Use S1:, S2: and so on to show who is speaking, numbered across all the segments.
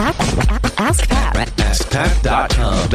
S1: Ask Pat.
S2: AskPat.com.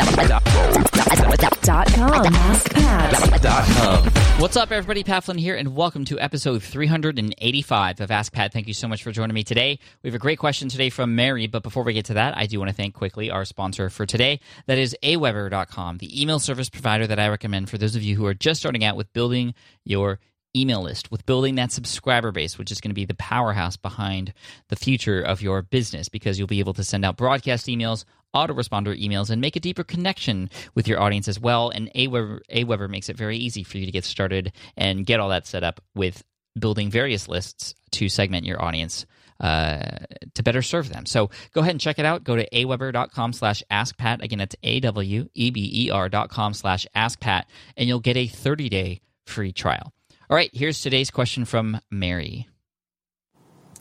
S1: Dot com. AskPat.
S3: What's up, everybody? Pat Flynn here, and welcome to episode 385 of Ask Pat. Thank you so much for joining me today. We have a great question today from Mary, but before we get to that, I do want to thank quickly our sponsor for today. That is aweber.com, the email service provider that I recommend for those of you who are just starting out with building your email list, with building that subscriber base, which is going to be the powerhouse behind the future of your business because you'll be able to send out broadcast emails, autoresponder emails, and make a deeper connection with your audience as well. And Aweber, Aweber makes it very easy for you to get started and get all that set up with building various lists to segment your audience uh, to better serve them. So go ahead and check it out. Go to aweber.com slash askpat. Again, it's A-W-E-B-E-R dot com slash askpat, and you'll get a 30-day free trial. All right, here's today's question from Mary.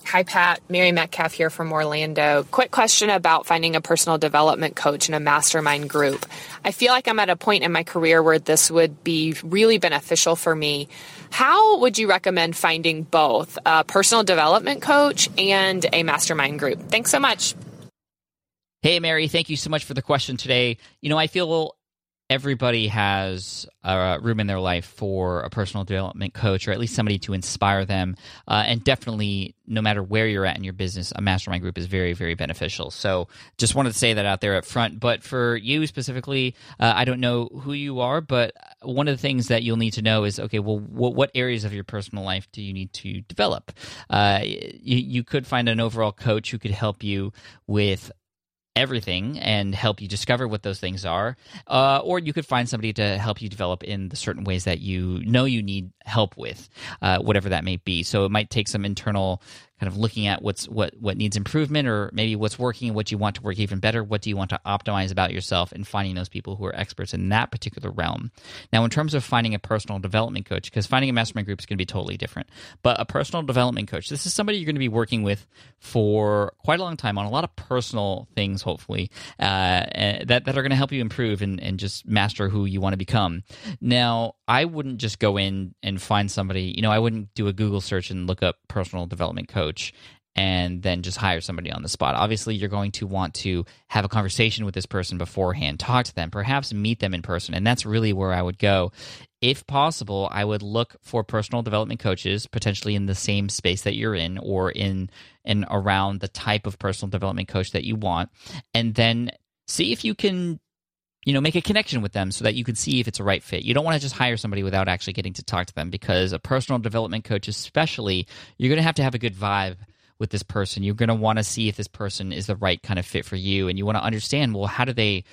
S4: Hi, Pat. Mary Metcalf here from Orlando. Quick question about finding a personal development coach in a mastermind group. I feel like I'm at a point in my career where this would be really beneficial for me. How would you recommend finding both a personal development coach and a mastermind group? Thanks so much.
S3: Hey, Mary, thank you so much for the question today. You know, I feel everybody has a room in their life for a personal development coach or at least somebody to inspire them. Uh, and definitely, no matter where you're at in your business, a mastermind group is very, very beneficial. So just wanted to say that out there up front. But for you specifically, uh, I don't know who you are, but one of the things that you'll need to know is okay, well, what, what areas of your personal life do you need to develop? Uh, you, you could find an overall coach who could help you with everything and help you discover what those things are. Uh, or you could find somebody to help you develop in the certain ways that you know you need help with uh, whatever that may be. So it might take some internal kind of looking at what's what what needs improvement or maybe what's working and what you want to work even better. What do you want to optimize about yourself and finding those people who are experts in that particular realm? Now in terms of finding a personal development coach because finding a mastermind group is going to be totally different but a personal development coach this is somebody you're going to be working with for quite a long time on a lot of personal things hopefully uh, that, that are going to help you improve and, and just master who you want to become. Now i wouldn't just go in and find somebody you know i wouldn't do a google search and look up personal development coach and then just hire somebody on the spot. Obviously, you're going to want to have a conversation with this person beforehand, talk to them, perhaps meet them in person. And that's really where I would go. If possible, I would look for personal development coaches, potentially in the same space that you're in or in and around the type of personal development coach that you want, and then see if you can you know make a connection with them so that you can see if it's a right fit. You don't want to just hire somebody without actually getting to talk to them because a personal development coach especially you're going to have to have a good vibe with this person. You're going to want to see if this person is the right kind of fit for you and you want to understand well how do they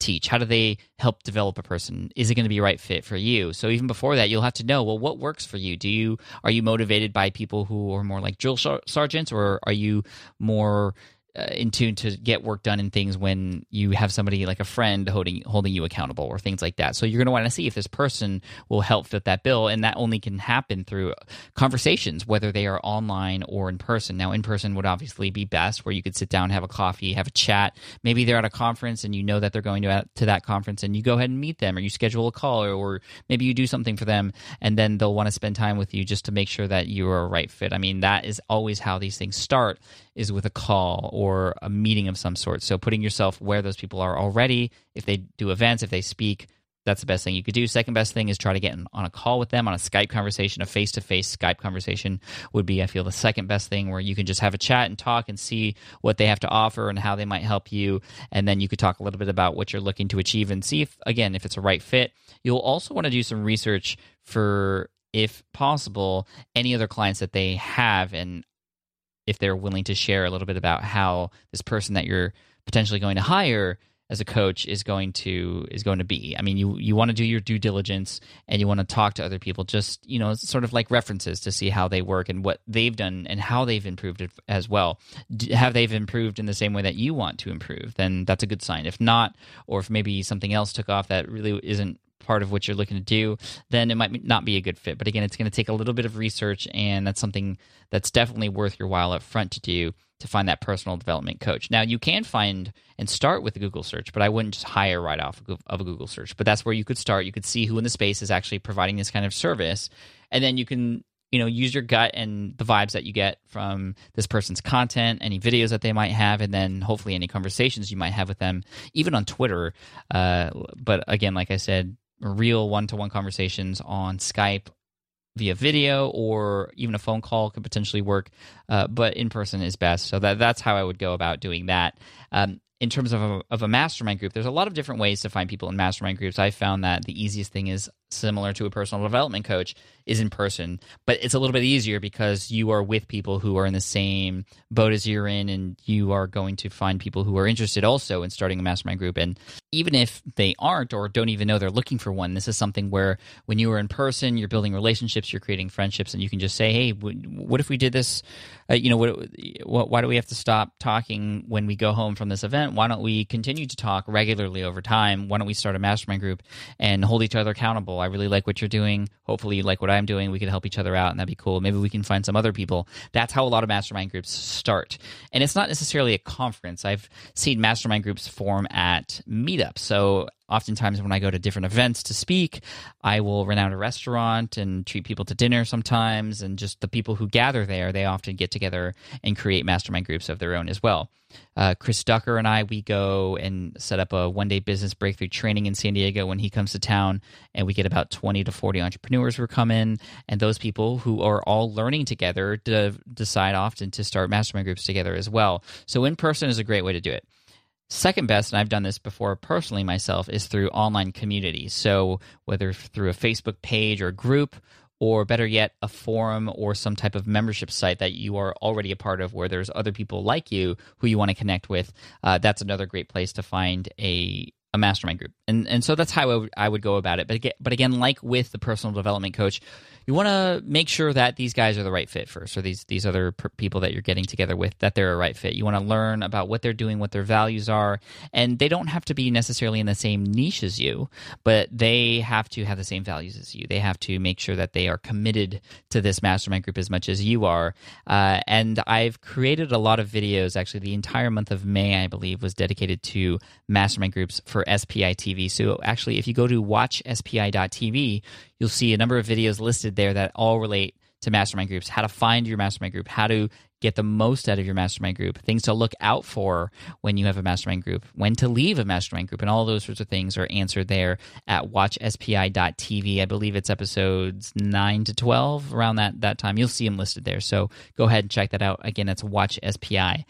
S3: teach? How do they help develop a person? Is it going to be a right fit for you? So even before that you'll have to know well what works for you? Do you are you motivated by people who are more like drill sergeants or are you more uh, in tune to get work done in things when you have somebody like a friend holding holding you accountable or things like that. So you're going to want to see if this person will help fit that bill, and that only can happen through conversations, whether they are online or in person. Now, in person would obviously be best, where you could sit down, have a coffee, have a chat. Maybe they're at a conference and you know that they're going to to that conference, and you go ahead and meet them, or you schedule a call, or, or maybe you do something for them, and then they'll want to spend time with you just to make sure that you are a right fit. I mean, that is always how these things start is with a call or a meeting of some sort. So putting yourself where those people are already, if they do events, if they speak, that's the best thing you could do. Second best thing is try to get on a call with them on a Skype conversation, a face to face Skype conversation would be, I feel, the second best thing where you can just have a chat and talk and see what they have to offer and how they might help you. And then you could talk a little bit about what you're looking to achieve and see if, again, if it's a right fit. You'll also want to do some research for if possible, any other clients that they have and if they're willing to share a little bit about how this person that you're potentially going to hire as a coach is going to is going to be. I mean, you you want to do your due diligence and you want to talk to other people, just you know, sort of like references to see how they work and what they've done and how they've improved as well. Have they've improved in the same way that you want to improve? Then that's a good sign. If not, or if maybe something else took off that really isn't part of what you're looking to do, then it might not be a good fit. But again, it's going to take a little bit of research, and that's something that's definitely worth your while up front to do to find that personal development coach. Now, you can find and start with a Google search, but I wouldn't just hire right off of a Google search. But that's where you could start. You could see who in the space is actually providing this kind of service, and then you can you know use your gut and the vibes that you get from this person's content any videos that they might have and then hopefully any conversations you might have with them even on twitter uh, but again like i said real one-to-one conversations on skype via video or even a phone call could potentially work uh, but in person is best so that, that's how i would go about doing that um, in terms of a, of a mastermind group, there's a lot of different ways to find people in mastermind groups. I found that the easiest thing is similar to a personal development coach is in person but it's a little bit easier because you are with people who are in the same boat as you're in and you are going to find people who are interested also in starting a mastermind group. And even if they aren't or don't even know they're looking for one this is something where when you are in person you're building relationships you're creating friendships and you can just say hey what if we did this? Uh, you know what, why do we have to stop talking when we go home from this event? Why don't we continue to talk regularly over time? Why don't we start a mastermind group and hold each other accountable I really like what you're doing. Hopefully, you like what I'm doing. We could help each other out, and that'd be cool. Maybe we can find some other people. That's how a lot of mastermind groups start. And it's not necessarily a conference. I've seen mastermind groups form at meetups. So oftentimes when I go to different events to speak, I will rent out a restaurant and treat people to dinner sometimes. And just the people who gather there, they often get together and create mastermind groups of their own as well. Uh, Chris Ducker and I, we go and set up a one day business breakthrough training in San Diego when he comes to town. And we get about 20 to 40 entrepreneurs who come in. And those people who are all learning together decide often to start mastermind groups together as well. So in person is a great way to do it. Second best, and I've done this before personally myself, is through online communities. So whether through a Facebook page or group, or better yet, a forum or some type of membership site that you are already a part of where there's other people like you who you want to connect with, uh, that's another great place to find a a mastermind group. And and so that's how I would, go about it. But again, but again, like with the personal development coach, you want to make sure that these guys are the right fit first, or these these other people that you're getting together with that they're a right fit. You want to learn about what they're doing, what their values are, and they don't have to be necessarily in the same niche as you, but they have to have the same values as you. They have to make sure that they are committed to this mastermind group as much as you are. Uh, and I've created a lot of videos. Actually, the entire month of May, I believe, was dedicated to mastermind groups for SPI TV. So actually, if you go to watchspi.tv, you'll see a number of videos listed there that all relate to mastermind groups, how to find your mastermind group, how to get the most out of your mastermind group, things to look out for when you have a mastermind group, when to leave a mastermind group, and all those sorts of things are answered there at watchspi.tv. I believe it's episodes 9 to 12 around that that time. You'll see them listed there. So go ahead and check that out. Again, that's watchspi.tv.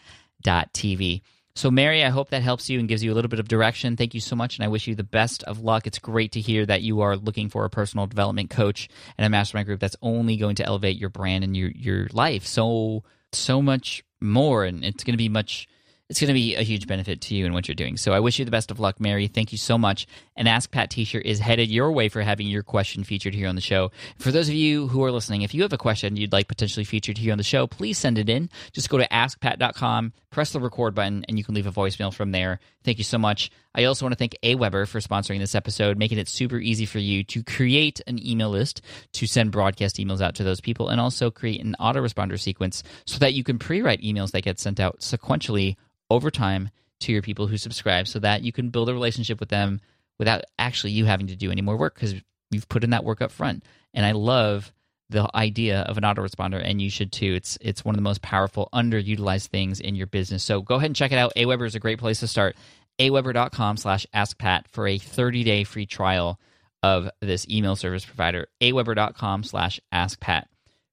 S3: So, Mary, I hope that helps you and gives you a little bit of direction. Thank you so much, and I wish you the best of luck. It's great to hear that you are looking for a personal development coach and a mastermind group that's only going to elevate your brand and your your life so so much more, and it's going to be much it's going to be a huge benefit to you and what you're doing. So I wish you the best of luck, Mary. Thank you so much. And Ask Pat t-shirt is headed your way for having your question featured here on the show. For those of you who are listening, if you have a question you'd like potentially featured here on the show, please send it in. Just go to askpat.com, press the record button, and you can leave a voicemail from there. Thank you so much. I also want to thank AWeber for sponsoring this episode, making it super easy for you to create an email list to send broadcast emails out to those people and also create an autoresponder sequence so that you can pre-write emails that get sent out sequentially over time to your people who subscribe so that you can build a relationship with them without actually you having to do any more work because you've put in that work up front. And I love the idea of an autoresponder, and you should too. It's it's one of the most powerful, underutilized things in your business. So go ahead and check it out. Aweber is a great place to start. Aweber.com slash askpat for a 30-day free trial of this email service provider. Aweber.com slash askpat.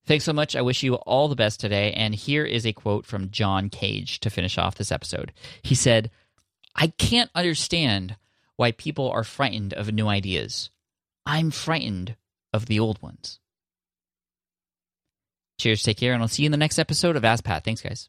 S3: Thanks so much. I wish you all the best today. And here is a quote from John Cage to finish off this episode. He said, I can't understand why people are frightened of new ideas. I'm frightened of the old ones. Cheers, take care, and I'll see you in the next episode of Ask Pat. Thanks, guys.